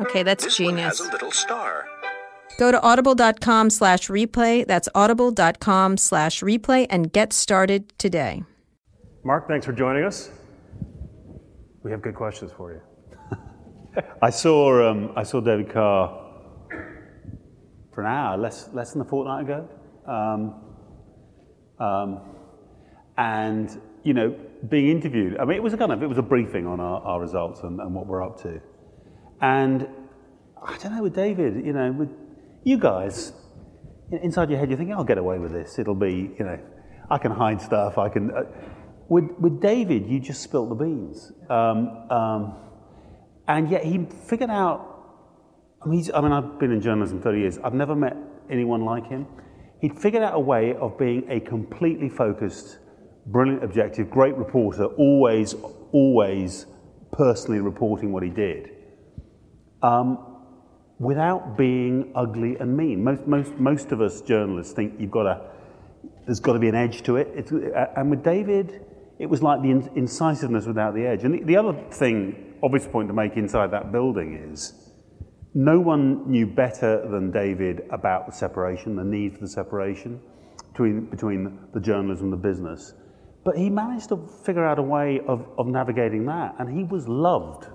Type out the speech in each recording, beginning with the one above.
Okay, that's This one genius. has a little star. Go to audible.com slash replay. That's audible.com slash replay and get started today. Mark, thanks for joining us. We have good questions for you. I saw um, I saw David Carr for an hour, less less than a fortnight ago, um, um, and you know, being interviewed. I mean, it was a kind of it was a briefing on our, our results and, and what we're up to, and I don't know with David, you know, with you guys, inside your head, you're thinking, I'll get away with this. It'll be, you know, I can hide stuff. I can. Uh, with with David, you just spilt the beans. Um, um, and yet he figured out. I mean, I mean, I've been in journalism 30 years. I've never met anyone like him. He'd figured out a way of being a completely focused, brilliant, objective, great reporter, always, always personally reporting what he did, um, without being ugly and mean. Most, most, most of us journalists think you've got to, there's got to be an edge to it. It's, uh, and with David, it was like the incisiveness without the edge. And the, the other thing, obvious point to make inside that building is no one knew better than David about the separation, the need for the separation between, between the journalism and the business. But he managed to figure out a way of, of navigating that, and he was loved.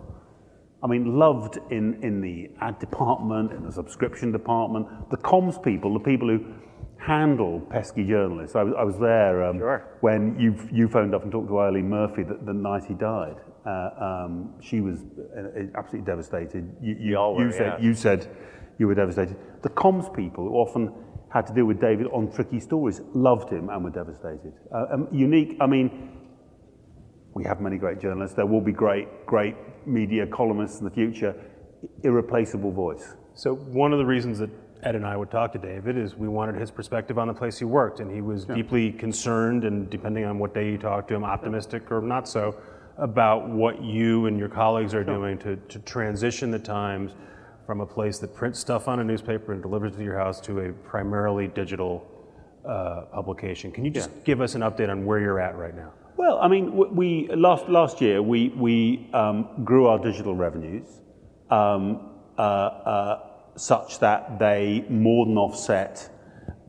I mean, loved in, in the ad department, in the subscription department, the comms people, the people who handle pesky journalists. I was, I was there um, Sure. when you, you phoned up and talked to Eileen Murphy the, the night he died. Uh, um, she was uh, absolutely devastated. You, you, were, you said, yeah. you said you were devastated. The comms people who often had to deal with David on tricky stories loved him and were devastated. Uh, um, unique, I mean, we have many great journalists. There will be great, great media columnists in the future. Irreplaceable voice. So, one of the reasons that Ed and I would talk to David is we wanted his perspective on the place he worked, and he was deeply concerned, and depending on what day you talk to him, optimistic or not so, about what you and your colleagues are doing to, to transition the Times from a place that prints stuff on a newspaper and delivers it to your house to a primarily digital uh, publication. Can you just give us an update on where you're at right now? Well, I mean, we last last year we we um, grew our digital revenues um, uh, uh, such that they more than offset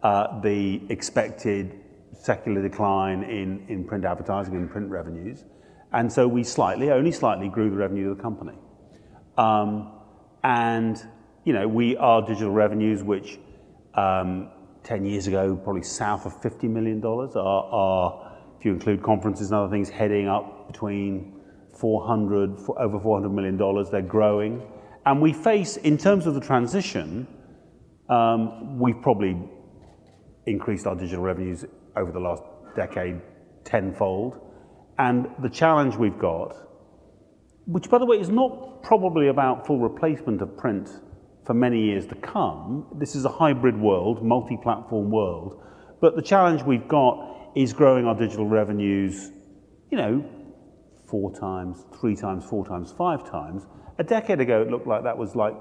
uh, the expected secular decline in in print advertising and print revenues, and so we slightly, only slightly, grew the revenue of the company. Um, and you know, we our digital revenues, which um, 10 years ago, probably south of $50 million, are, are, if you include conferences and other things, heading up between 400, over $400 million. They're growing. And we face, in terms of the transition, um, we've probably increased our digital revenues over the last decade tenfold. And the challenge we've got, which by the way is not probably about full replacement of print for many years to come. This is a hybrid world, multi platform world. But the challenge we've got is growing our digital revenues, you know, four times, three times, four times, five times. A decade ago, it looked like that was like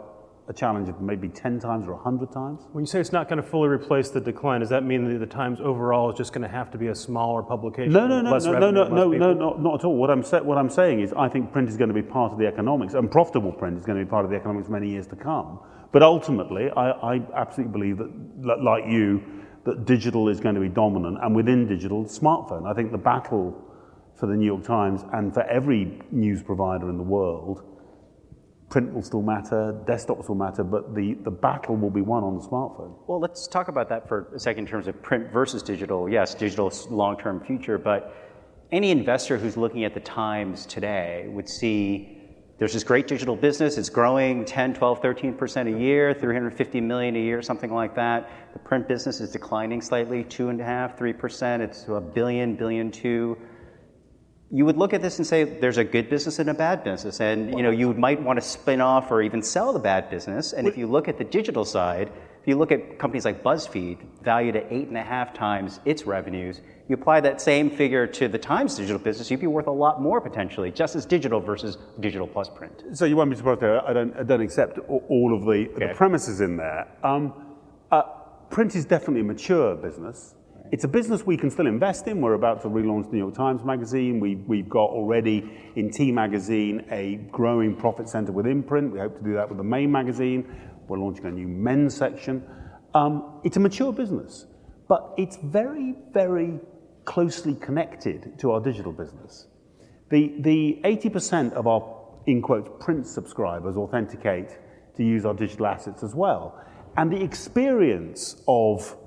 a challenge of maybe 10 times or 100 times. When you say it's not going to fully replace the decline, does that mean that the Times overall is just going to have to be a smaller publication? No, no, no, less no, no, no, no, no, not, at all. What I'm, what I'm saying is I think print is going to be part of the economics, and profitable print is going to be part of the economics many years to come. But ultimately, I, I absolutely believe that, like you, that digital is going to be dominant, and within digital, smartphone. I think the battle for the New York Times and for every news provider in the world print will still matter, desktops will matter, but the, the battle will be won on the smartphone. Well, let's talk about that for a second in terms of print versus digital. Yes, digital is long-term future, but any investor who's looking at the times today would see there's this great digital business, it's growing 10, 12, 13% a year, 350 million a year, something like that. The print business is declining slightly, two and a half, three percent. It's a billion, billion two. You would look at this and say there's a good business and a bad business, and you know you might want to spin off or even sell the bad business. And if you look at the digital side, if you look at companies like BuzzFeed, valued at eight and a half times its revenues, you apply that same figure to the Times digital business, you'd be worth a lot more potentially, just as digital versus digital plus print. So you won't be surprised there. I don't, I don't accept all of the, okay. the premises in there. Um, uh, print is definitely a mature business. It's a business we can still invest in. We're about to relaunch the New York Times Magazine. We, we've got already in T Magazine a growing profit center within print. We hope to do that with the main magazine. We're launching a new men's section. Um, it's a mature business, but it's very, very closely connected to our digital business. The, the 80% of our, in quotes, print subscribers authenticate to use our digital assets as well. And the experience of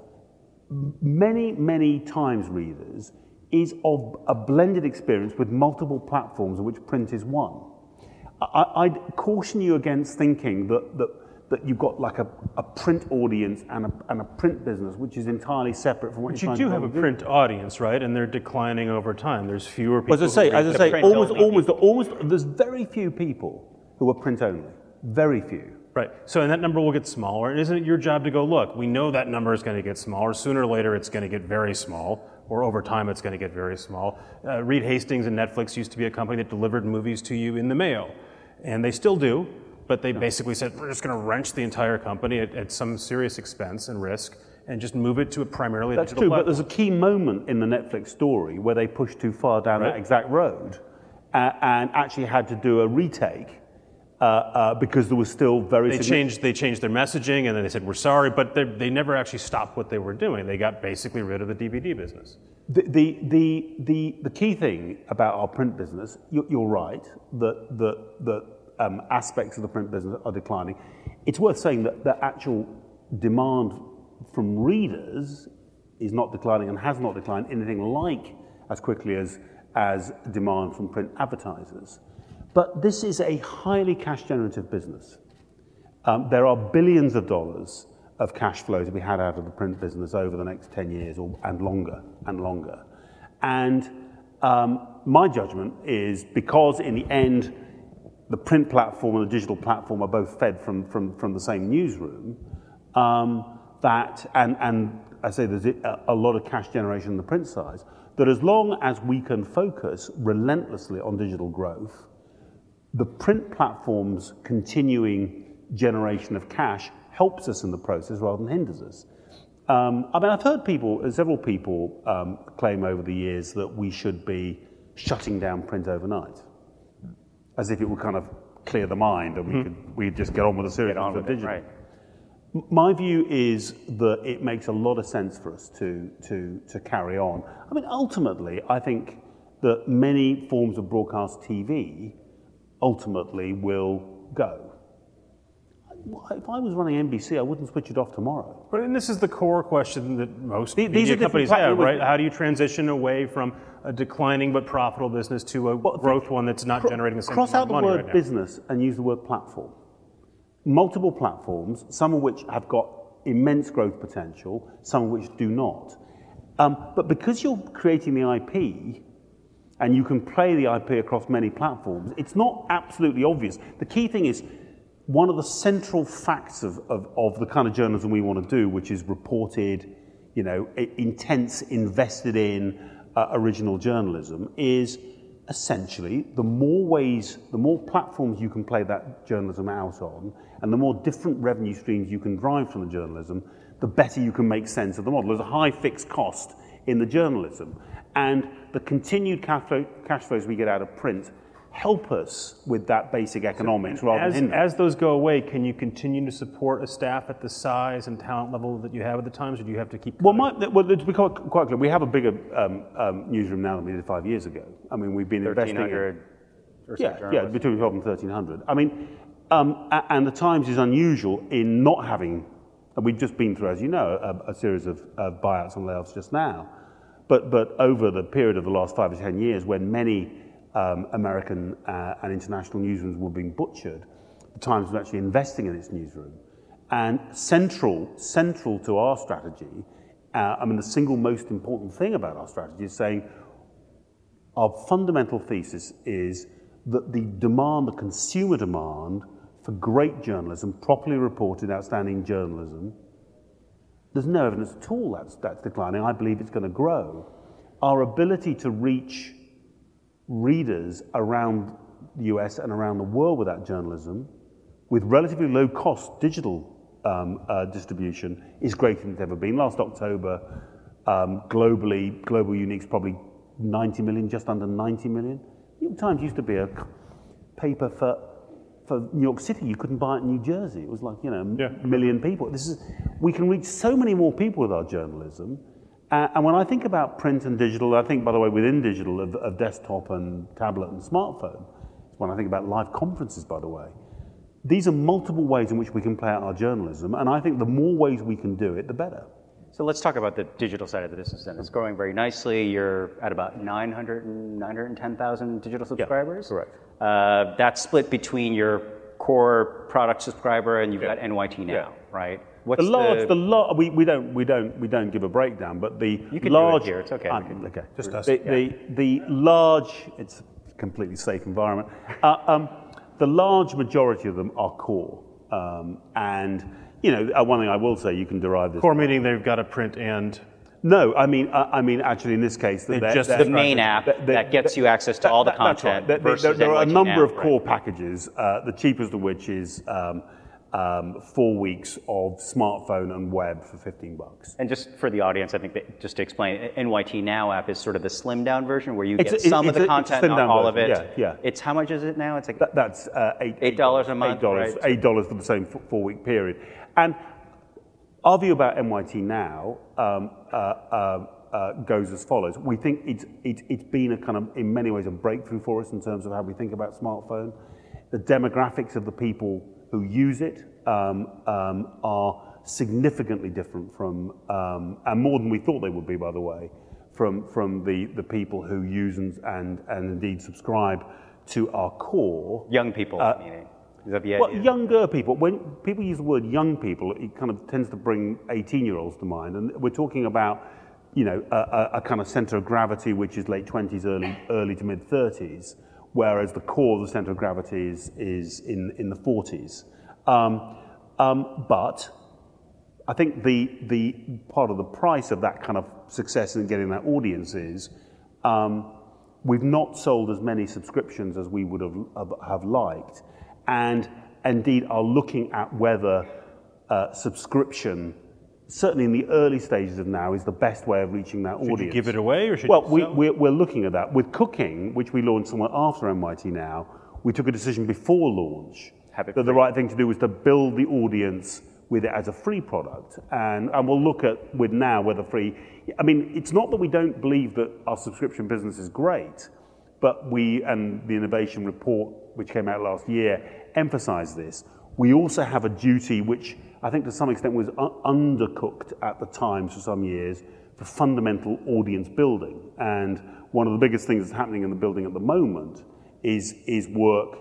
many, many times readers is of a blended experience with multiple platforms of which print is one. I, would caution you against thinking that, that that you've got like a, a print audience and a, and a print business, which is entirely separate from what but you're you do have a print audience, right? And they're declining over time. There's fewer people. As I say, as I say, almost, almost, almost, there's very few people who are print only. Very few. Right. So, and that number will get smaller. And isn't it your job to go, look, we know that number is going to get smaller. Sooner or later, it's going to get very small, or over time, it's going to get very small. Uh, Reed Hastings and Netflix used to be a company that delivered movies to you in the mail, and they still do but they basically said we're just going to wrench the entire company at, at, some serious expense and risk and just move it to a primarily That's true, platform. but there's a key moment in the Netflix story where they pushed too far down right. that exact road uh, and actually had to do a retake. Uh, uh, because there was still very they changed they changed their messaging and then they said we're sorry but they never actually stopped what they were doing they got basically rid of the dvd business the, the, the, the, the key thing about our print business you're, you're right that, that, that um, aspects of the print business are declining. It's worth saying that the actual demand from readers is not declining and has not declined anything like as quickly as, as demand from print advertisers. But this is a highly cash generative business. Um, there are billions of dollars of cash flow to be had out of the print business over the next 10 years or, and longer and longer. And um, my judgment is because in the end, the print platform and the digital platform are both fed from, from, from the same newsroom, um, that, and, and I say there's a, lot of cash generation in the print side, that as long as we can focus relentlessly on digital growth, the print platform's continuing generation of cash helps us in the process rather than hinders us. Um, I mean, I've heard people, several people um, claim over the years that we should be shutting down print overnight as if it would kind of clear the mind and we mm-hmm. could we just get on with the series on with digital. It, right. My view is that it makes a lot of sense for us to, to, to carry on. I mean, ultimately, I think that many forms of broadcast TV ultimately will go if I was running NBC, I wouldn't switch it off tomorrow. But and this is the core question that most media companies have, right? How do you transition away from a declining but profitable business to a well, growth one that's not generating the same Cross out the word right business and use the word platform. Multiple platforms, some of which have got immense growth potential, some of which do not. Um, but because you're creating the IP and you can play the IP across many platforms, it's not absolutely obvious. The key thing is one of the central facts of, of, of the kind of journalism we want to do, which is reported, you know, intense, invested in uh, original journalism, is essentially the more ways, the more platforms you can play that journalism out on, and the more different revenue streams you can drive from the journalism, the better you can make sense of the model. There's a high fixed cost in the journalism. And the continued cash, flow, cash flows we get out of print help us with that basic economics so, rather as, than As those go away, can you continue to support a staff at the size and talent level that you have at the times, or do you have to keep? Well, my, well, to be quite, quite clear, we have a bigger um, um, newsroom now than we did five years ago. I mean, we've been investing. In, yeah, yeah, between 12 and 1300. I mean, Um, and the Times is unusual in not having, and we've just been through, as you know, a, a series of, of buyouts and layoffs just now. But, but over the period of the last five or ten years, when many um, American uh, and international newsrooms were being butchered, the Times was actually investing in its newsroom. And central, central to our strategy, uh, I mean, the single most important thing about our strategy is saying our fundamental thesis is that the demand, the consumer demand for great journalism, properly reported, outstanding journalism, there's no evidence at all that's, that's declining. I believe it's going to grow. Our ability to reach readers around the US and around the world with that journalism, with relatively low cost digital um, uh, distribution, is greater than it's ever been. Last October, um, globally, global uniques probably 90 million, just under 90 million. New York Times used to be a paper for, for New York City. You couldn't buy it in New Jersey. It was like, you know, Yeah. a million people. This is, we can reach so many more people with our journalism. Uh, and when I think about print and digital, I think, by the way, within digital of, of desktop and tablet and smartphone, It's when I think about live conferences, by the way, these are multiple ways in which we can play out our journalism. And I think the more ways we can do it, the better. So let's talk about the digital side of the business then. It's growing very nicely. You're at about 900 and 910,000 digital subscribers. correct. Uh, that's split between your core product subscriber and you've Yeah. got NYT now, Yeah. right? The large, the, la- we, we don't, we don't, we don't give a breakdown, but the You can do it large. here, it's okay. We can- okay. Just us. The, the, the large, it's a completely safe environment. Uh, um, the large majority of them are core, um, and you know, uh, one thing I will say, you can derive this. Core meaning they've got a print and No, I mean, I, I mean, actually, in this case, They they're- just- the main app they- they- that gets you access to all the that- that's content right. There- there- are a number now, of right. core packages, uh, the cheapest of which is um, um, four weeks of smartphone and web for 15 bucks. And just for the audience, I think that just to explain, NYT Now app is sort of the slimmed down version where you It's get some of the content, not all of it. yeah, yeah. It's how much is it now? It's like That, that's uh, eight, Eight dollars a month, Eight dollars, right? eight dollars for the same four-week period. And our view about NYT now um, uh, uh, uh, goes as follows: We think it's it's it's been a kind of, in many ways, a breakthrough for us in terms of how we think about smartphone. The demographics of the people who use it um, um, are significantly different from, um, and more than we thought they would be, by the way, from from the the people who use and and, and indeed subscribe to our core. young people, Uh, meaning. Is that the Well, idea? younger people. When people use the word young people, it kind of tends to bring 18-year-olds to mind, and we're talking about, you know, a, a, a kind of center of gravity which is late 20s, early early to mid 30s, whereas the core of the center of gravity is is in in the 40s. Um, um, but I think the the part of the price of that kind of success in getting that audience is um, we've not sold as many subscriptions as we would have, have, liked, and indeed are looking at whether uh, subscription, certainly in the early stages of now, is the best way of reaching that should audience. you give it away or should Well, we, we're, we're looking at that. With cooking, which we launched somewhat after NYT now, we took a decision before launch that the right thing to do was to build the audience with it as a free product. And, and we'll look at with now whether free. I mean, it's not that we don't believe that our subscription business is great, but we, and the innovation report, which came out last year, emphasized this. We also have a duty, which I think to some extent was undercooked at the Times for some years, for fundamental audience building. And one of the biggest things that's happening in the building at the moment is, is work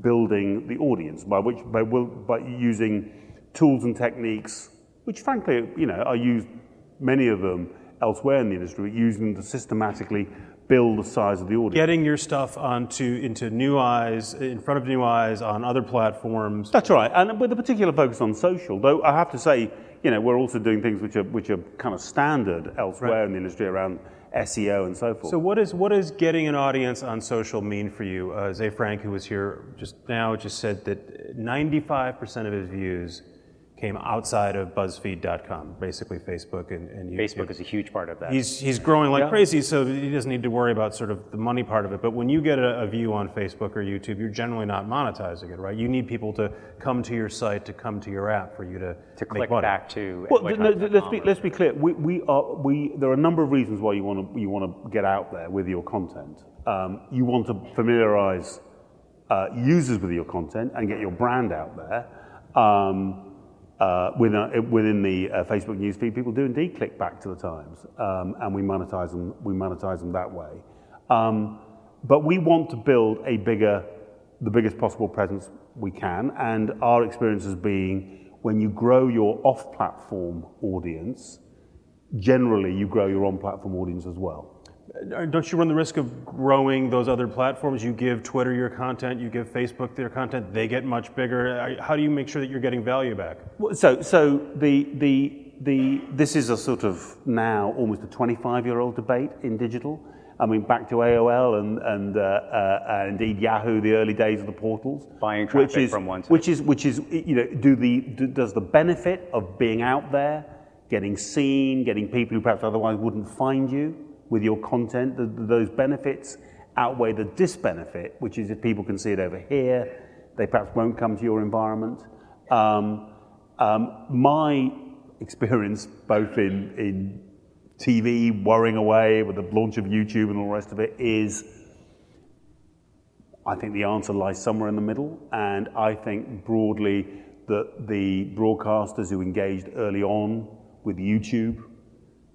building the audience by which by, by using tools and techniques, which frankly, you know, are used many of them elsewhere in the industry, but using them to systematically build the size of the audience. getting your stuff onto into new eyes in front of new eyes on other platforms That's right, and with a particular focus on social. Though I have to say, you know, we're also doing things which are which are kind of standard elsewhere Right. in the industry around SEO and so forth. So what is what is getting an audience on social mean for you? Uh, Ze Frank, who was here just now, just said that 95% of his views came outside of BuzzFeed.com, basically Facebook and, and YouTube. Facebook is a huge part of that. He's, he's growing like crazy, so he doesn't need to worry about sort of the money part of it. But when you get a, a view on Facebook or YouTube, you're generally not monetizing it, right? You need people to come to your site, to come to your app for you to, to make click money. back to Well, th- th- let's be let's be clear. We, we are we. There are a number of reasons why you want to you want to get out there with your content. Um, you want to familiarize uh, users with your content and get your brand out there. Um, uh, within, within the uh, Facebook newsfeed, people do indeed click back to the Times, um, and we monetize them. We monetize them that way. Um, but we want to build a bigger, the biggest possible presence we can, and our experience has been when you grow your off-platform audience, generally you grow your on-platform audience as well. Uh, don't you run the risk of growing those other platforms? You give Twitter your content, you give Facebook their content, they get much bigger. How do you make sure that you're getting value back? So, so the, the, the, this is a sort of now almost a 25 year old debate in digital. I mean, back to AOL and, and, uh, uh, indeed Yahoo, the early days of the portals. Buying traffic which is, from one side. Which is, which is, you know, do the, do, does the benefit of being out there, getting seen, getting people who perhaps otherwise wouldn't find you with your content, the, those benefits outweigh the disbenefit, which is if people can see it over here, they perhaps won't come to your environment. Um, um, my experience, both in, in TV, worrying away with the launch of YouTube and all the rest of it, is I think the answer lies somewhere in the middle. And I think broadly that the broadcasters who engaged early on with YouTube,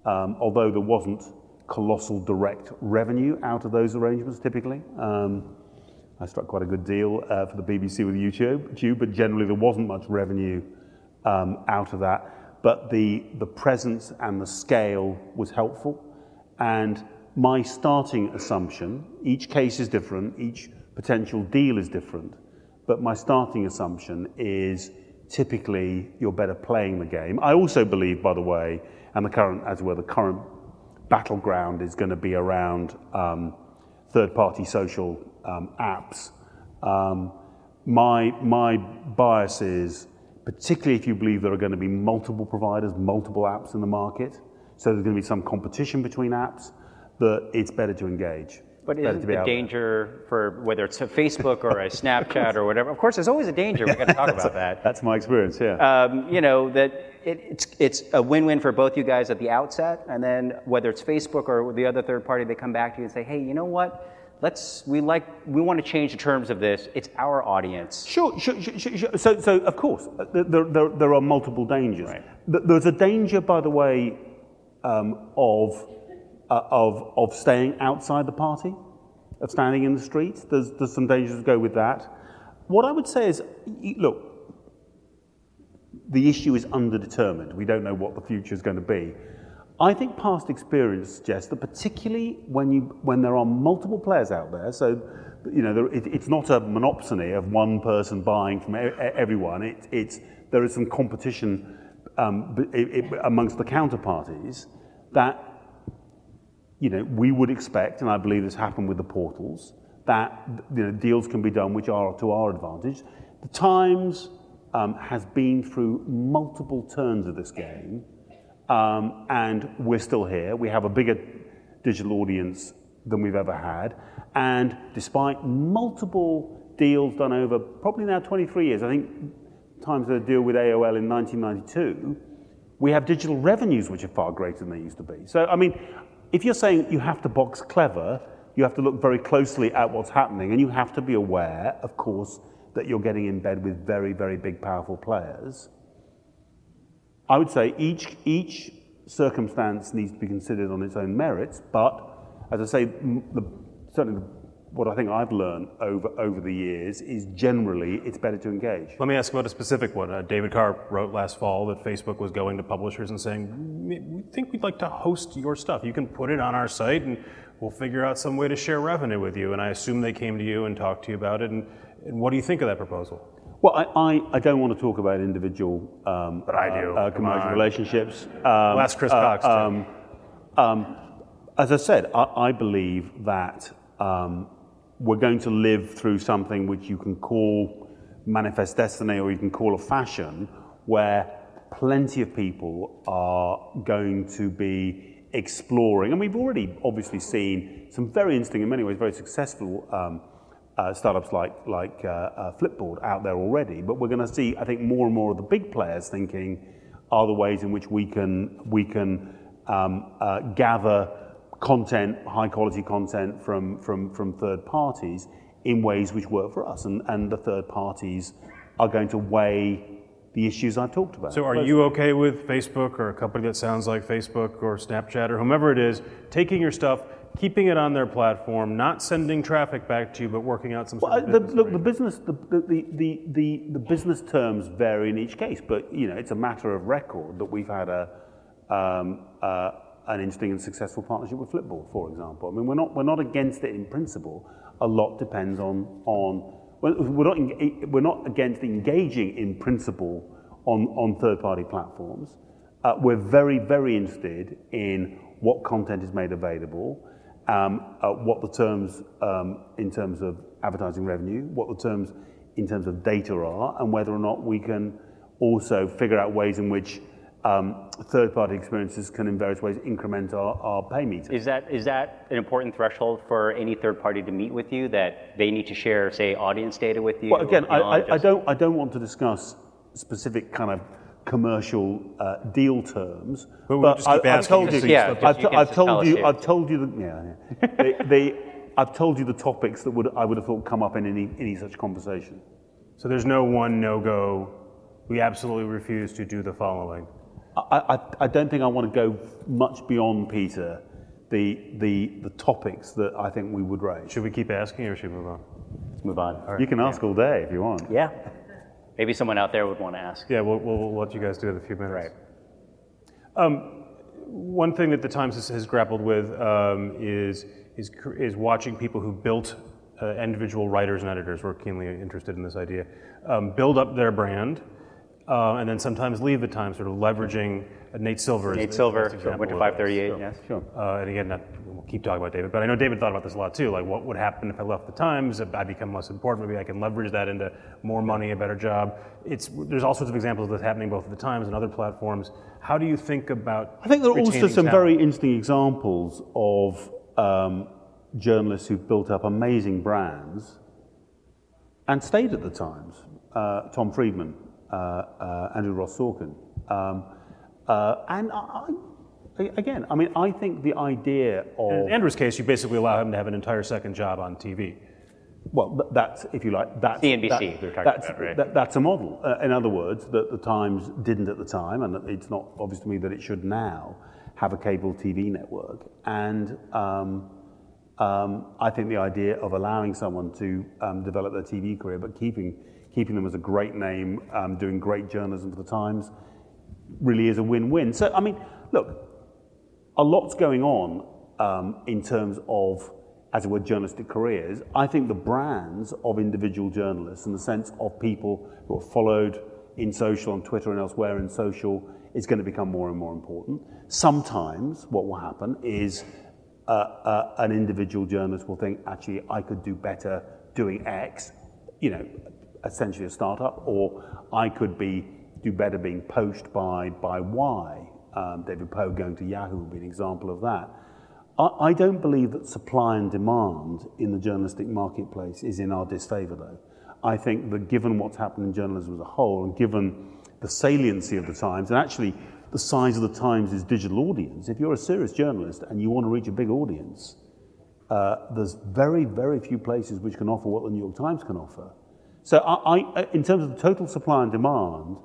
um, although there wasn't colossal direct revenue out of those arrangements typically, um, I struck quite a good deal uh, for the BBC with YouTube, but generally there wasn't much revenue um, out of that but the, the presence and the scale was helpful. And my starting assumption, each case is different, each potential deal is different, but my starting assumption is typically you're better playing the game. I also believe, by the way, and the current, as well, the current battleground is going to be around um, third-party social um, apps. Um, my, my bias is particularly if you believe there are going to be multiple providers, multiple apps in the market. So there's going to be some competition between apps, that it's better to engage. But isn't the danger for whether it's a Facebook or a Snapchat or whatever? Of course, there's always a danger. We're going to talk about that. That's my experience. Yeah. Um, you know that it, it's it's a win-win for both you guys at the outset, and then whether it's Facebook or the other third party, they come back to you and say, "Hey, you know what? let's we like we want to change the terms of this it's our audience sure, sure, sure, sure. so so of course uh, there, there, there are multiple dangers right. there's a danger by the way um, of uh, of of staying outside the party of standing in the street. There's there's some dangers to go with that. What i would say is look the issue is underdetermined. We don't know what the future is going to be. I think past experience suggests that particularly when, you, when there are multiple players out there, so you know, there, it, it's not a monopsony of one person buying from e- everyone. It, it's, there is some competition um, it, amongst the counterparties that you know, we would expect, and I believe this happened with the portals, that you know, deals can be done which are to our advantage. The Times um, has been through multiple turns of this game um, and we're still here. We have a bigger digital audience than we've ever had. And despite multiple deals done over probably now 23 years, I think times the deal with AOL in 1992, we have digital revenues which are far greater than they used to be. So, I mean, if you're saying you have to box clever, you have to look very closely at what's happening, and you have to be aware, of course, that you're getting in bed with very, very big, powerful players. I would say each, each circumstance needs to be considered on its own merits, but as I say, the, certainly what I think I've learned over, over the years is generally it's better to engage. Let me ask about a specific one. Uh, David Carr wrote last fall that Facebook was going to publishers and saying, We think we'd like to host your stuff. You can put it on our site and we'll figure out some way to share revenue with you. And I assume they came to you and talked to you about it. And, and what do you think of that proposal? Well, I, I, I, don't want to talk about individual um, but I do. Uh, commercial relationships. Um, ask Chris Cox. Uh, um, um, as I said, I, I believe that um, we're going to live through something which you can call manifest destiny or you can call a fashion, where plenty of people are going to be exploring. And we've already obviously seen some very interesting, in many ways, very successful um, uh, startups like, like uh, uh, Flipboard out there already, but we're going to see, I think, more and more of the big players thinking are the ways in which we can, we can um, gather content, high quality content from, from, from third parties in ways which work for us, and, and the third parties are going to weigh the issues I've talked about. So, are you okay with Facebook or a company that sounds like Facebook or Snapchat or whomever it is taking your stuff, keeping it on their platform, not sending traffic back to you, but working out some Well, the, business look, the business, the, the, the, the, the business terms vary in each case, but you know, it's a matter of record that we've had a, um, uh, an interesting and successful partnership with Flipboard, for example. I mean, we're not, we're not against it in principle. A lot depends on, on we're, not, we're not against engaging in principle on, on third-party platforms. Uh, we're very, very interested in what content is made available, um, uh, what the terms um, in terms of advertising revenue, what the terms in terms of data are, and whether or not we can also figure out ways in which um, third-party experiences can in various ways increment our, our pay meter. Is that is that an important threshold for any third party to meet with you that they need to share, say, audience data with you? Well, again, I, beyond I, I just- don't I don't want to discuss specific kind of commercial uh, deal terms. But we'll just I, I've told you you, so you Yeah. I've, you I've told you. I've told you the, yeah, yeah. they, they, I've told you the topics that would I would have thought come up in any any such conversation. So, there's no one no go. We absolutely refuse to do the following. I, I, I don't think I want to go much beyond Peter. The, the, the topics that I think we would raise. Should we keep asking or should we move on? Let's move on. You can ask all day if you want. Yeah. Maybe someone out there would want to ask. Yeah, we'll, we'll, we'll let you guys do it in a few minutes. Right. One thing that the Times has, has grappled with um, is, is, is watching people who built uh, individual writers and editors, we're keenly interested in this idea, um, build up their brand uh, and then sometimes leave the Times, sort of leveraging uh, Nate Silver. Nate Silver went to of this. 538. Yes. Sure. Uh, and again, not, we'll keep talking about David, but I know David thought about this a lot too. Like, what would happen if I left the Times? If I become less important, maybe I can leverage that into more money, a better job. It's there's all sorts of examples of this happening both at the Times and other platforms. How do you think about? I think there are also some talent? very interesting examples of um, journalists who've built up amazing brands and stayed at the Times. Uh, Tom Friedman, Andrew Ross Sorkin. Um, uh, and I, I, again, I mean, I think the idea of. In Andrew's case, you basically allow him to have an entire second job on TV. Well, that's, if you like, that's, CNBC that- we were talking that's, about, right? that- that's a model. Uh, in other words, that the Times didn't at the time, and it's not obvious to me that it should now, have a cable TV network. And um, um, I think the idea of allowing someone to um, develop their TV career, but keeping, keeping them as a great name, um, doing great journalism for the Times, really is a win-win. So, I mean, look, a lot's going on um, in terms of, as it were, journalistic careers. I think the brands of individual journalists and the sense of people who are followed in social, on Twitter and elsewhere in social, is going to become more and more important. Sometimes what will happen is uh, uh, an individual journalist will think, actually, I could do better doing X, you know, essentially a startup, or I could be do better being poached by by Y. Um, David Pogue going to Yahoo would be an example of that. I, I don't believe that supply and demand in the journalistic marketplace is in our disfavor, though. I think that given what's happened in journalism as a whole, and given the saliency of the Times, and actually the size of the Times' digital audience, if you're a serious journalist and you want to reach a big audience, uh, there's very, very few places which can offer what the New York Times can offer. So, I, I, in terms of the total supply and demand,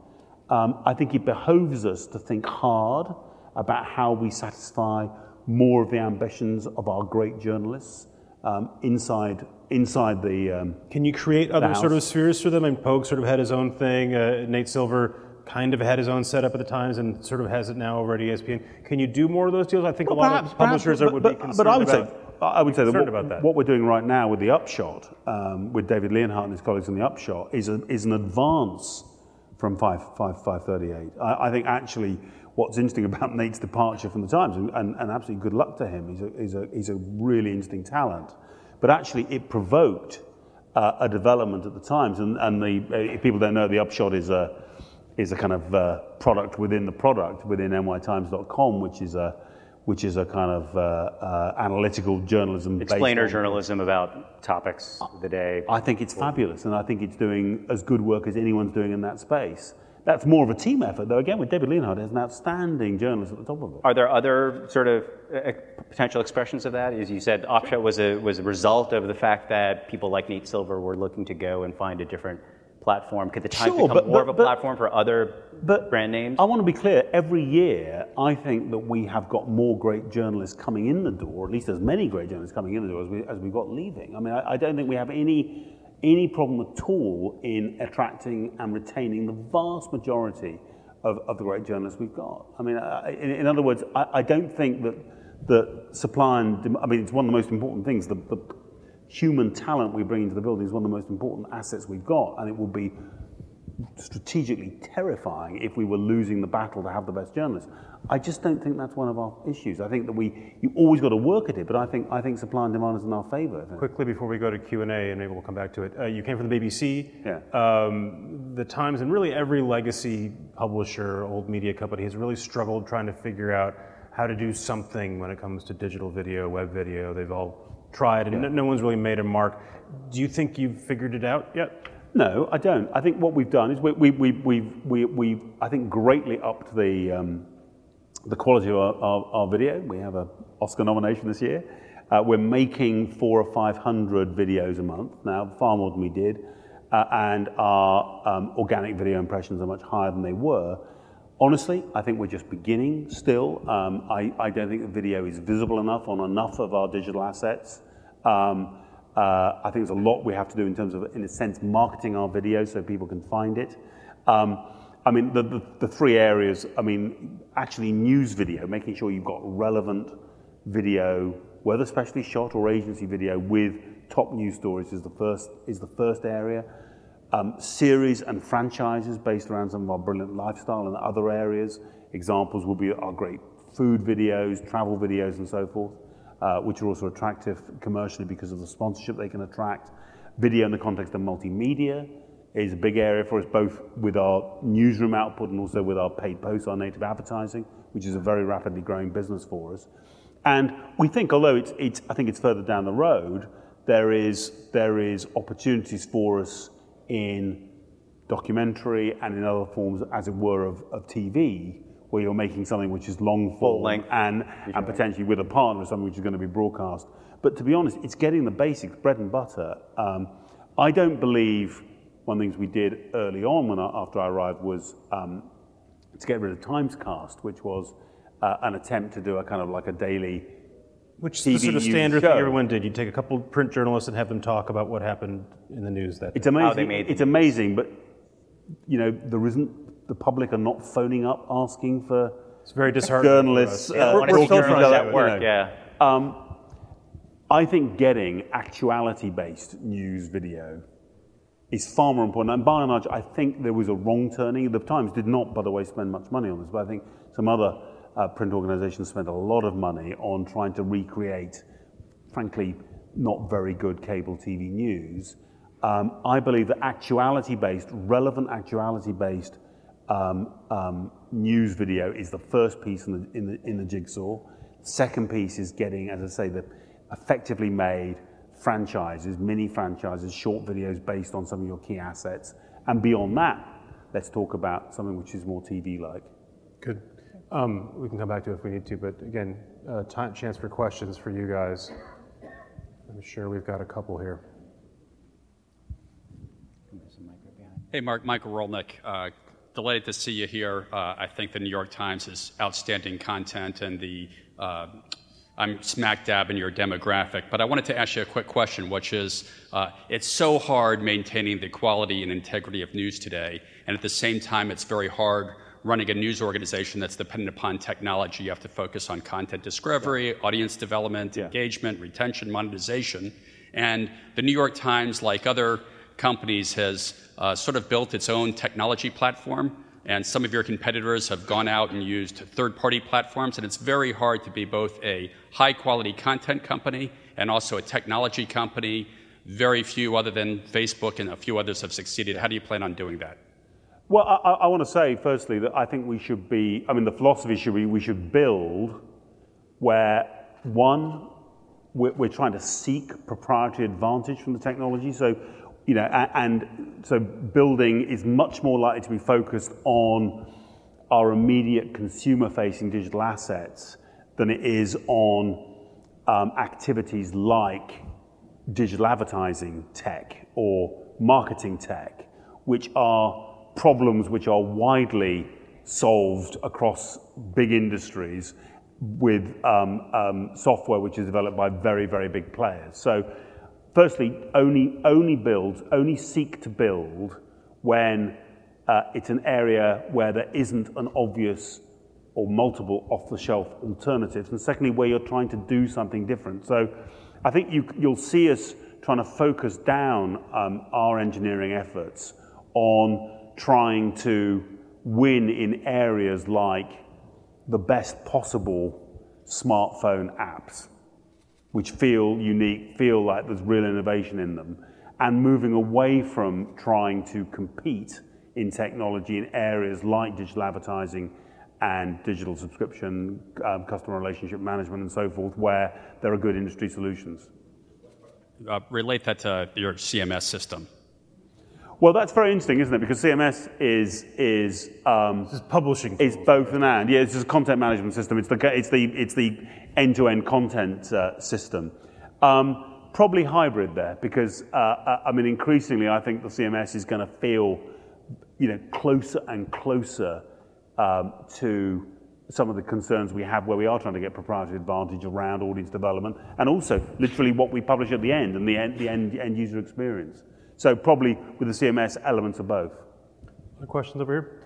um, I think it behoves us to think hard about how we satisfy more of the ambitions of our great journalists um, inside inside the. Um, Can you create other sort of spheres for them? And Pogue sort of had his own thing. Uh, Nate Silver kind of had his own setup at the Times and sort of has it now over at ESPN. Can you do more of those deals? I think a lot of publishers are, would but, be concerned but I would about. say, I would say that what, that. what we're doing right now with the Upshot, um, with David Leonhardt and his colleagues in the Upshot, is, a, is an advance from 5, 5, 538. I, I think actually what's interesting about Nate's departure from the Times, and, and, and absolutely good luck to him, he's a, he's, a, he's a really interesting talent, but actually it provoked uh, a development at the Times, and, and the, uh, if people don't know, the Upshot is a, is a kind of uh, product within the product within nytimes.com, which is a which is a kind of uh, uh, analytical journalism. based Explainer journalism about topics of the day. I think it's fabulous, and I think it's doing as good work as anyone's doing in that space. that's more of a team effort, though. Again, with David Leonhardt, there's an outstanding journalist at the top of it. Are there other sort of uh, potential expressions of that? As you said, Upshot was a was a result of the fact that people like Nate Silver were looking to go and find a different platform. Could the Times Sure, become but- more but- of a platform for other But brand names? I want to be clear. Every year, I think that we have got more great journalists coming in the door, or at least as many great journalists coming in the door as we as we've got leaving. I mean, I, I don't think we have any any problem at all in attracting and retaining the vast majority of, of the great journalists we've got. I mean, I, in, in other words, I, I don't think that that supply and I mean, it's one of the most important things. The, the human talent we bring into the building is one of the most important assets we've got, and it will be strategically terrifying if we were losing the battle to have the best journalists. I just don't think that's one of our issues. I think that we you always got to work at it, but I think I think supply and demand is in our favour. Quickly before we go to Q and A, and maybe we'll come back to it. Uh, you came from the BBC, Yeah. um, the Times, and really every legacy publisher, old media company has really struggled trying to figure out how to do something when it comes to digital video, web video. They've all tried, and no, no one's really made a mark. Do you think you've figured it out yet? No, I don't. I think what we've done is we, we, we, we've, we, we've, I think, greatly upped the, um, the quality of our, our, our video. We have an Oscar nomination this year. Uh, we're making four or 500 videos a month now, far more than we did. Uh, and our um, organic video impressions are much higher than they were. Honestly, I think we're just beginning still. Um, I, I don't think the video is visible enough on enough of our digital assets. Um, uh, I think there's a lot we have to do in terms of, in a sense, marketing our video so people can find it. Um, I mean, the, the, the three areas, I mean, actually news video, making sure you've got relevant video, whether specially shot or agency video with top news stories is the first, is the first area. Um, series and franchises based around some of our brilliant lifestyle and other areas. Examples will be our great food videos, travel videos, and so forth, uh, which are also attractive commercially because of the sponsorship they can attract. Video in the context of multimedia is a big area for us, both with our newsroom output and also with our paid posts, our native advertising, which is a very rapidly growing business for us. And we think, although it's, it's, I think it's further down the road, there is, there is opportunities for us in documentary and in other forms, as it were, of, of TV, where you're making something which is long form length. and, and potentially with a partner, something which is going to be broadcast. But to be honest, it's getting the basics, bread and butter. Um, I don't believe one of the things we did early on when I, after I arrived was um, to get rid of Timescast, which was uh, an attempt to do a kind of like a daily Which is the TV sort of news standard show. thing everyone did. You take a couple of print journalists and have them talk about what happened in the news that day. It's day. amazing. they made it's the amazing, but you know there isn't the public are not phoning up asking for It's very disheartening. journalists. Yeah, uh, we're still trying at work, you know. yeah. Um, I think getting actuality-based news video is far more important. And by and large, I think there was a wrong turning. The Times did not, by the way, spend much money on this, but I think some other uh, print organisations spent a lot of money on trying to recreate, frankly, not very good cable TV news. Um, I believe that actuality-based, relevant actuality-based um, um, news video is the first piece in the, in the, in the jigsaw. Second piece is getting, as I say, the effectively made franchises, mini franchises, short videos based on some of your key assets. And beyond that, let's talk about something which is more TV-like. Good. Um, we can come back to it if we need to, but again, uh, time, chance for questions for you guys. I'm sure we've got a couple here. Hey, Mark, Michael Rolnick. Uh, delighted to see you here. Uh, I think the New York Times is outstanding content, and the uh, I'm smack dab in your demographic. But I wanted to ask you a quick question, which is, uh, it's so hard maintaining the quality and integrity of news today, and at the same time, it's very hard running a news organization that's dependent upon technology. You have to focus on content discovery, audience development, engagement, retention, monetization. And the New York Times, like other companies, has uh, sort of built its own technology platform. And some of your competitors have gone out and used third party platforms. And it's very hard to be both a high quality content company and also a technology company. Very few, other than Facebook and a few others, have succeeded. How do you plan on doing that? Well, I, I, want to say, firstly, that I think we should be, I mean, the philosophy should be we should build where, one, we're, we're trying to seek proprietary advantage from the technology. So you know, and so building is much more likely to be focused on our immediate consumer-facing digital assets than it is on um, activities like digital advertising tech or marketing tech, which are problems which are widely solved across big industries with um, um, software which is developed by very, very big players. So firstly, only, only build, only seek to build when uh, it's an area where there isn't an obvious or multiple off-the-shelf alternatives. And secondly, where you're trying to do something different. So I think you, you'll see us trying to focus down um, our engineering efforts on trying to win in areas like the best possible smartphone apps which feel unique, feel like there's real innovation in them, and moving away from trying to compete in technology in areas like digital advertising and digital subscription, um, customer relationship management, and so forth, where there are good industry solutions. Uh, relate that to your CMS system. Well, that's very interesting, isn't it? Because CMS is is um, publishing. It's both and and. Yeah, it's just a content management system. It's the it's the it's the end-to-end content uh, system. Um, probably hybrid there, because uh, uh I mean, increasingly, I think the CMS is going to feel, you know, closer and closer um, to some of the concerns we have where we are trying to get proprietary advantage around audience development, and also literally what we publish at the end and the end, the end, end user experience. So probably with the CMS elements of both. Other questions over here?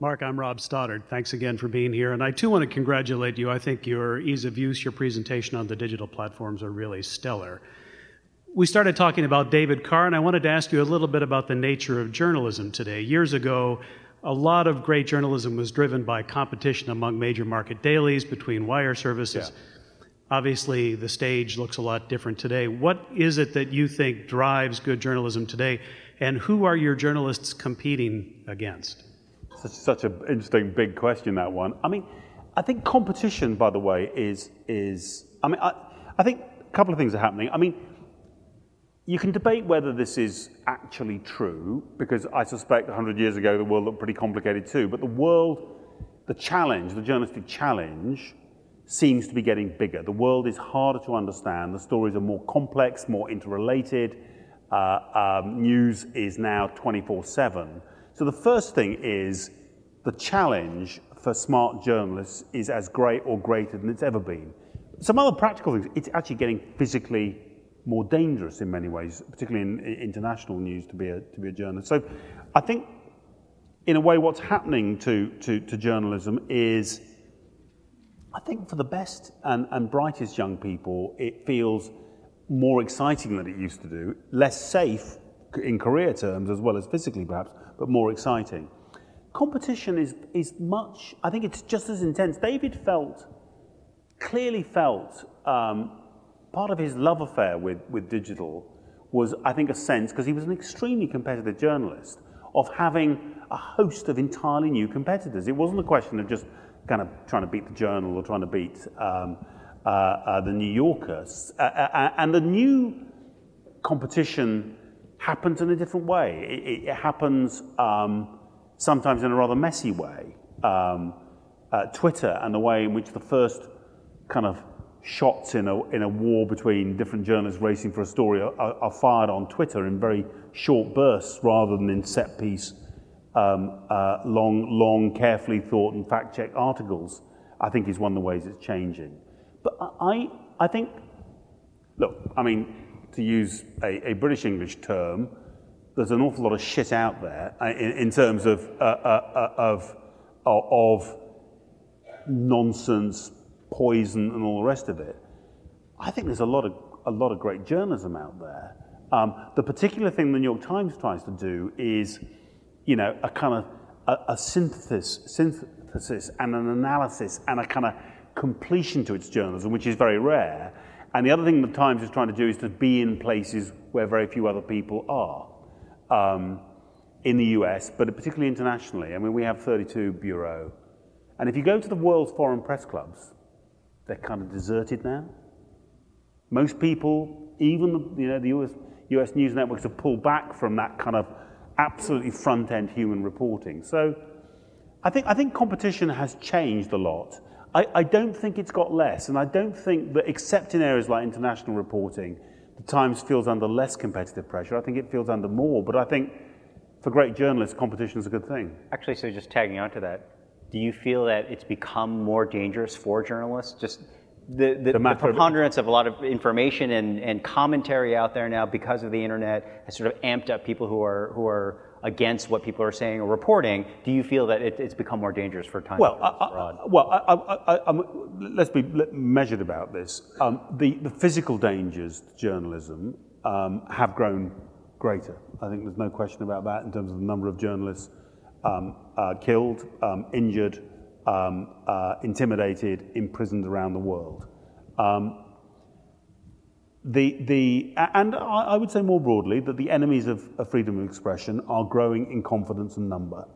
Mark, I'm Rob Stoddard. Thanks again for being here. And I too want to congratulate you. I think your ease of use, your presentation on the digital platforms are really stellar. We started talking about David Carr, and I wanted to ask you a little bit about the nature of journalism today. Years ago, a lot of great journalism was driven by competition among major market dailies between wire services. Yeah. Obviously, the stage looks a lot different today. What is it that you think drives good journalism today, and who are your journalists competing against? Such, such an interesting big question, that one. I mean, I think competition, by the way, is, is I mean, I, I think a couple of things are happening. I mean, you can debate whether this is actually true, because I suspect 100 years ago the world looked pretty complicated too, but the world, the challenge, the journalistic challenge, seems to be getting bigger. The world is harder to understand. The stories are more complex, more interrelated. Uh, um, news is now 24 7. So the first thing is the challenge for smart journalists is as great or greater than it's ever been. Some other practical things, it's actually getting physically more dangerous in many ways, particularly in, in international news to be, a, to be a journalist. So I think, in a way, what's happening to, to, to journalism is I think for the best and, and brightest young people, it feels more exciting than it used to do, less safe in career terms as well as physically perhaps, but more exciting. Competition is, is much, I think it's just as intense. David felt, clearly felt, um, part of his love affair with, with digital was, I think, a sense, because he was an extremely competitive journalist, of having a host of entirely new competitors. It wasn't a question of just kind of trying to beat the Journal or trying to beat um, uh, uh, the New Yorker. Uh, and the new competition happens in a different way. It, it happens um, sometimes in a rather messy way. Um, uh, Twitter and the way in which the first kind of shots in a, in a war between different journalists racing for a story are, are fired on Twitter in very short bursts rather than in set piece um, uh, long, long, carefully thought and fact-checked articles, I think is one of the ways it's changing. But I, I think, look, I mean, to use a, a British English term, there's an awful lot of shit out there uh, in, in terms of, uh, uh, uh of, of nonsense, poison, and all the rest of it. I think there's a lot of, a lot of great journalism out there. Um, the particular thing the New York Times tries to do is you know, a kind of a, a synthesis, synthesis and an analysis and a kind of completion to its journalism, which is very rare. And the other thing the Times is trying to do is to be in places where very few other people are. Um, in the US, but particularly internationally. I mean, we have 32 bureau. And if you go to the world's foreign press clubs, they're kind of deserted now. Most people, even the, you know, the US, US news networks have pulled back from that kind of absolutely front-end human reporting. So I think, I think competition has changed a lot. I, I don't think it's got less, and I don't think that except in areas like international reporting, the Times feels under less competitive pressure. I think it feels under more, but I think for great journalists, competition is a good thing. Actually, so just tagging on to that, do you feel that it's become more dangerous for journalists? Just the, the, the, the preponderance of a lot of information and, and commentary out there now because of the internet has sort of amped up people who are, who are against what people are saying or reporting. Do you feel that it, it's become more dangerous for time? Well, I, I, well, I, let's be measured about this. Um, the, the physical dangers to journalism um, have grown greater. I think there's no question about that in terms of the number of journalists um, uh, killed, um, injured, um, uh, intimidated, imprisoned around the world. Um, the, the, and I would say more broadly that the enemies of, of freedom of expression are growing in confidence and number.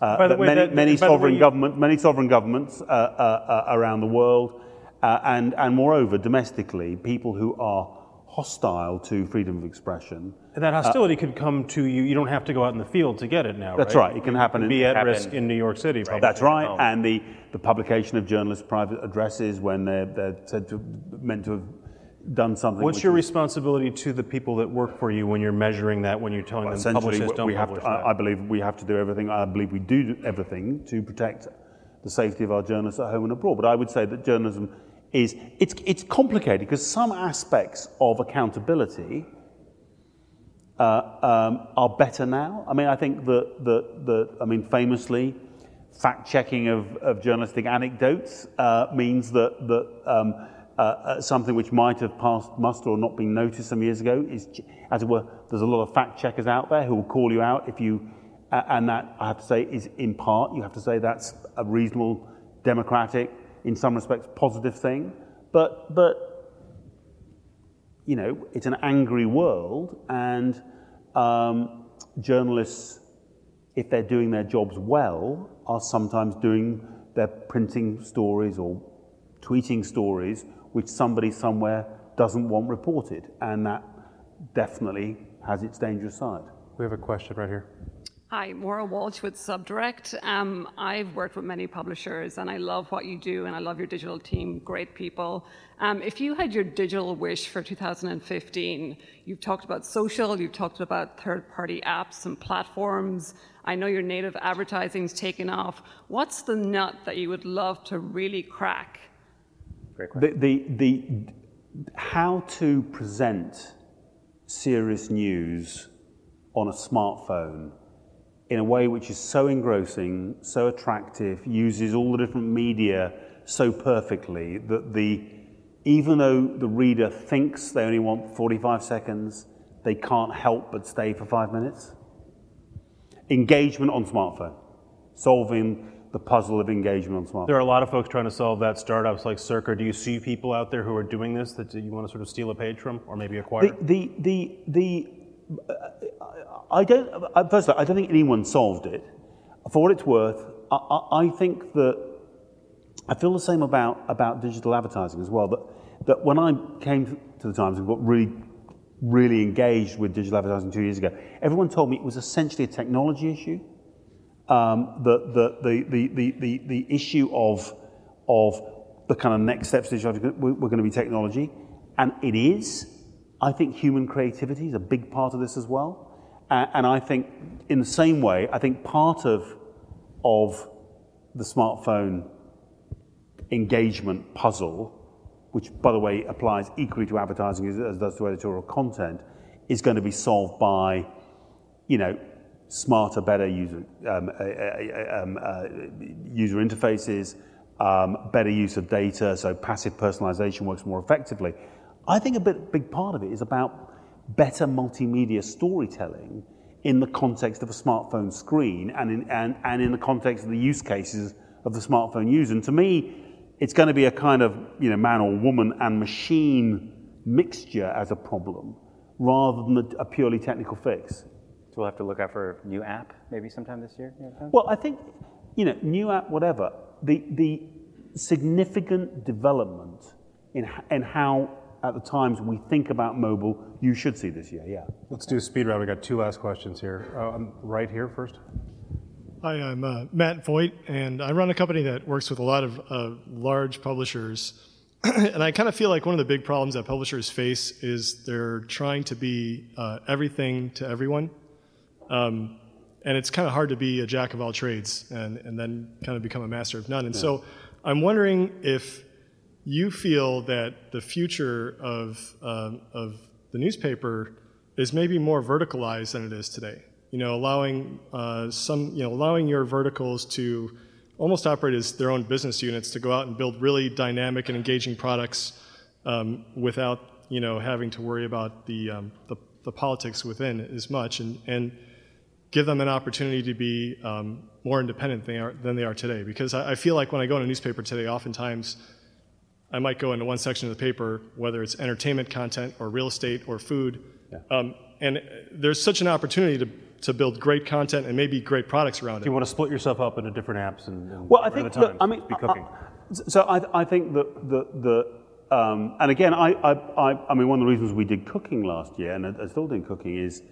Uh, way, many, that, many sovereign you... government, many sovereign governments uh, uh, uh, around the world, uh, and, and moreover, domestically, people who are hostile to freedom of expression. And that hostility uh, could come to you. You don't have to go out in the field to get it now. That's right. right. It can happen. It can be at risk in New York City. Probably. That's right. Oh. And the, the publication of journalists' private addresses when they're, they're said to meant to have done something. What's your is, responsibility to the people that work for you when you're measuring that? When you're telling well, them publish this, don't we publish have to, I, I believe we have to do everything. I believe we do everything to protect the safety of our journalists at home and abroad. But I would say that journalism is it's, it's complicated because some aspects of accountability uh, um, are better now. I mean, I think that, that, that I mean, famously, fact checking of, of journalistic anecdotes uh, means that, that um, uh, uh, something which might have passed muster or not been noticed some years ago is, as it were, there's a lot of fact checkers out there who will call you out if you, and that I have to say is in part, you have to say that's a reasonable democratic in some respects, positive thing. But, but you know, it's an angry world, and um, journalists, if they're doing their jobs well, are sometimes doing their printing stories or tweeting stories which somebody somewhere doesn't want reported, and that definitely has its dangerous side. We have a question right here. Hi, Maura Walsh with Subdirect. Um, I've worked with many publishers and I love what you do and I love your digital team, great people. Um, if you had your digital wish for 2015, you've talked about social, you've talked about third party apps and platforms. I know your native advertising's taken off. What's the nut that you would love to really crack? Great question. The, the, the, how to present serious news on a smartphone in a way which is so engrossing, so attractive, uses all the different media so perfectly that the even though the reader thinks they only want 45 seconds, they can't help but stay for five minutes. Engagement on smartphone, solving the puzzle of engagement on smartphone. There are a lot of folks trying to solve that. Startups like Circa. Do you see people out there who are doing this that you want to sort of steal a page from, or maybe acquire? The the the, the I don't, uh, first of all, I don't think anyone solved it. For what it's worth, I, I, I think that I feel the same about, about digital advertising as well. That, that when I came to the Times and got really, really engaged with digital advertising two years ago, everyone told me it was essentially a technology issue. Um, the, the, the, the, the, the, issue of, of the kind of next steps were going to be technology, and it is. I think human creativity is a big part of this as well. And I think, in the same way, I think part of, of the smartphone engagement puzzle, which, by the way, applies equally to advertising as, does to editorial content, is going to be solved by, you know, smarter, better user, um, uh, uh, uh, user interfaces, um, better use of data, so passive personalization works more effectively. I think a bit, big part of it is about better multimedia storytelling in the context of a smartphone screen and in, and, and in the context of the use cases of the smartphone user. And to me, it's going to be a kind of you know, man or woman and machine mixture as a problem rather than a, a purely technical fix. So we'll have to look out for a new app maybe sometime this year? Well, I think, you know, new app, whatever, the, the significant development in, in how at the times we think about mobile, you should see this year. Yeah. Let's do a speed round. We got two last questions here. Uh, I'm right here first. Hi, I'm uh, Matt Voigt, and I run a company that works with a lot of uh, large publishers. and I kind of feel like one of the big problems that publishers face is they're trying to be uh, everything to everyone. Um, and it's kind of hard to be a jack of all trades and, and then kind of become a master of none. And yeah. so I'm wondering if you feel that the future of, um, of the newspaper is maybe more verticalized than it is today. You know, allowing uh, some, you know, allowing your verticals to almost operate as their own business units to go out and build really dynamic and engaging products um, without, you know, having to worry about the, um, the, the, politics within as much, and, and give them an opportunity to be um, more independent than they, are, than they are today. Because I, I feel like when I go in a newspaper today, oftentimes I might go into one section of the paper, whether it's entertainment content or real estate or food, yeah. um, and there's such an opportunity to, to build great content and maybe great products around it. If you want to split yourself up into different apps and, and well, I think look, I mean, be cooking. I, so I, I think that the the um, and again, I, I, I I mean, one of the reasons we did cooking last year and are still doing cooking is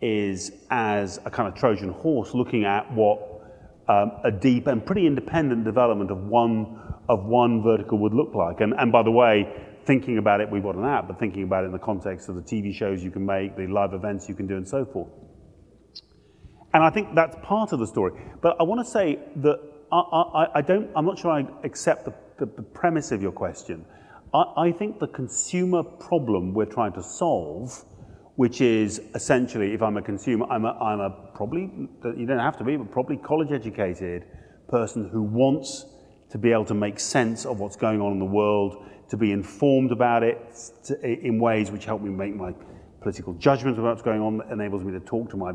is as a kind of Trojan horse, looking at what um, a deep and pretty independent development of one of one vertical would look like. And, and by the way, thinking about it, we've got an app, but thinking about it in the context of the TV shows you can make, the live events you can do, and so forth. And I think that's part of the story. But I want to say that I, I, I don't, I'm not sure I accept the, the, the premise of your question. I, I think the consumer problem we're trying to solve which is essentially, if I'm a consumer, I'm a, I'm a probably, you don't have to be, but probably college educated person who wants to be able to make sense of what's going on in the world, to be informed about it to, in ways which help me make my political judgments about what's going on, enables me to talk to my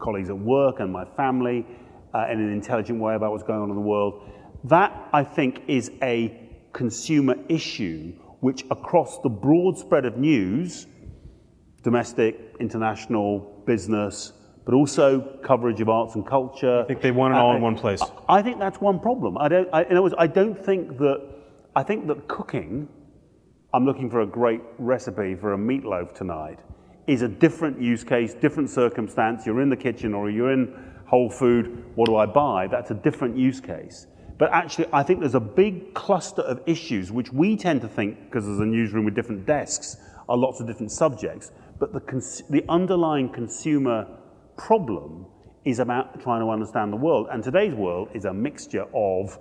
colleagues at work and my family uh, in an intelligent way about what's going on in the world. That, I think, is a consumer issue which, across the broad spread of news, domestic, international, business, but also coverage of arts and culture. I think they want it uh, all in one place. I, I, think that's one problem. I don't. I, in other words, I don't think that. I think that cooking. I'm looking for a great recipe for a meatloaf tonight. Is a different use case, different circumstance. You're in the kitchen or you're in Whole Food. What do I buy? That's a different use case. But actually, I think there's a big cluster of issues which we tend to think, because there's a newsroom with different desks, are lots of different subjects. But the, cons- the underlying consumer problem is about trying to understand the world. And today's world is a mixture of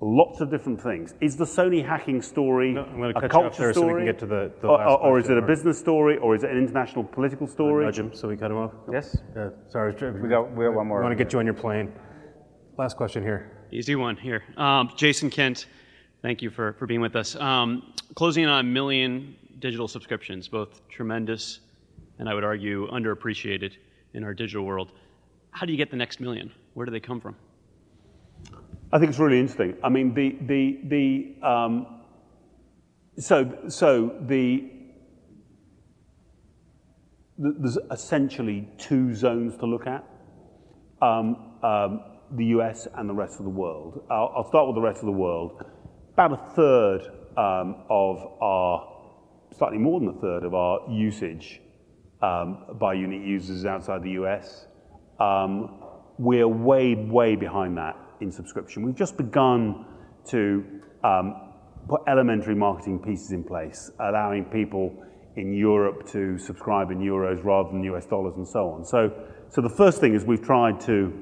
lots of different things. Is the Sony hacking story no, I'm a culture story? So we can get to the, the or, or is it a business story? Or is it an international political story? Nudge him so we cut him off. Yes. Uh, sorry. We got, we got one more. I want to get you on your plane. Last question here. Easy one here. Um, Jason Kent, thank you for, for being with us. Um, closing on a million digital subscriptions, both tremendous and I would argue underappreciated in our digital world. How do you get the next million? Where do they come from? I think it's really interesting. I mean, the the the um, so so the, the, there's essentially two zones to look at: um, um, the US and the rest of the world. I'll, I'll, start with the rest of the world. About a third um, of our, slightly more than a third of our usage by unique users outside the US. Um, we're way, way behind that in subscription. We've just begun to um, put elementary marketing pieces in place, allowing people in Europe to subscribe in euros rather than US dollars and so on. So, the first thing is we've tried to,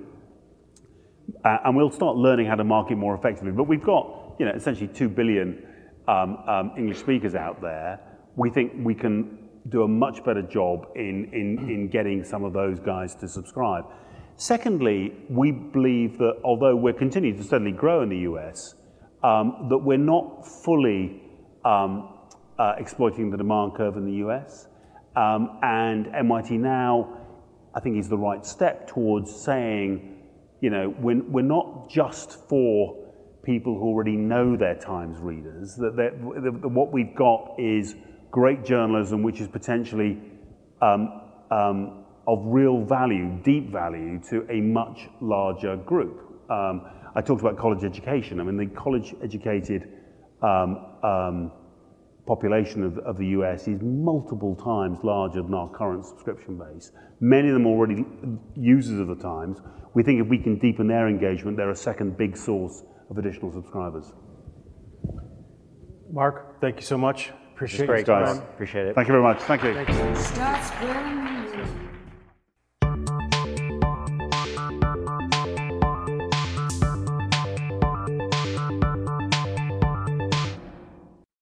uh, and we'll start learning how to market more effectively. But we've got, you know, essentially two billion um, um, English speakers out there. We think we can do a much better job in, in, in getting some of those guys to subscribe. Secondly, we believe that although we're continuing to steadily grow in the US, um, that we're not fully um, uh, exploiting the demand curve in the US. Um, and NYT Now, I think, is the right step towards saying, you know, we're, we're not just for people who already know their Times readers, that, that what we've got is great journalism which is potentially um, um, of real value, deep value to a much larger group. Um, I talked about college education. I mean, the college educated um, um, population of, of the US is multiple times larger than our current subscription base. Many of them already users of the Times. We think if we can deepen their engagement, they're a second big source of additional subscribers. Mark, thank you so much. Appreciate Great, guys. Appreciate it. Thank you very much. Thank you. Thank you. Start spreading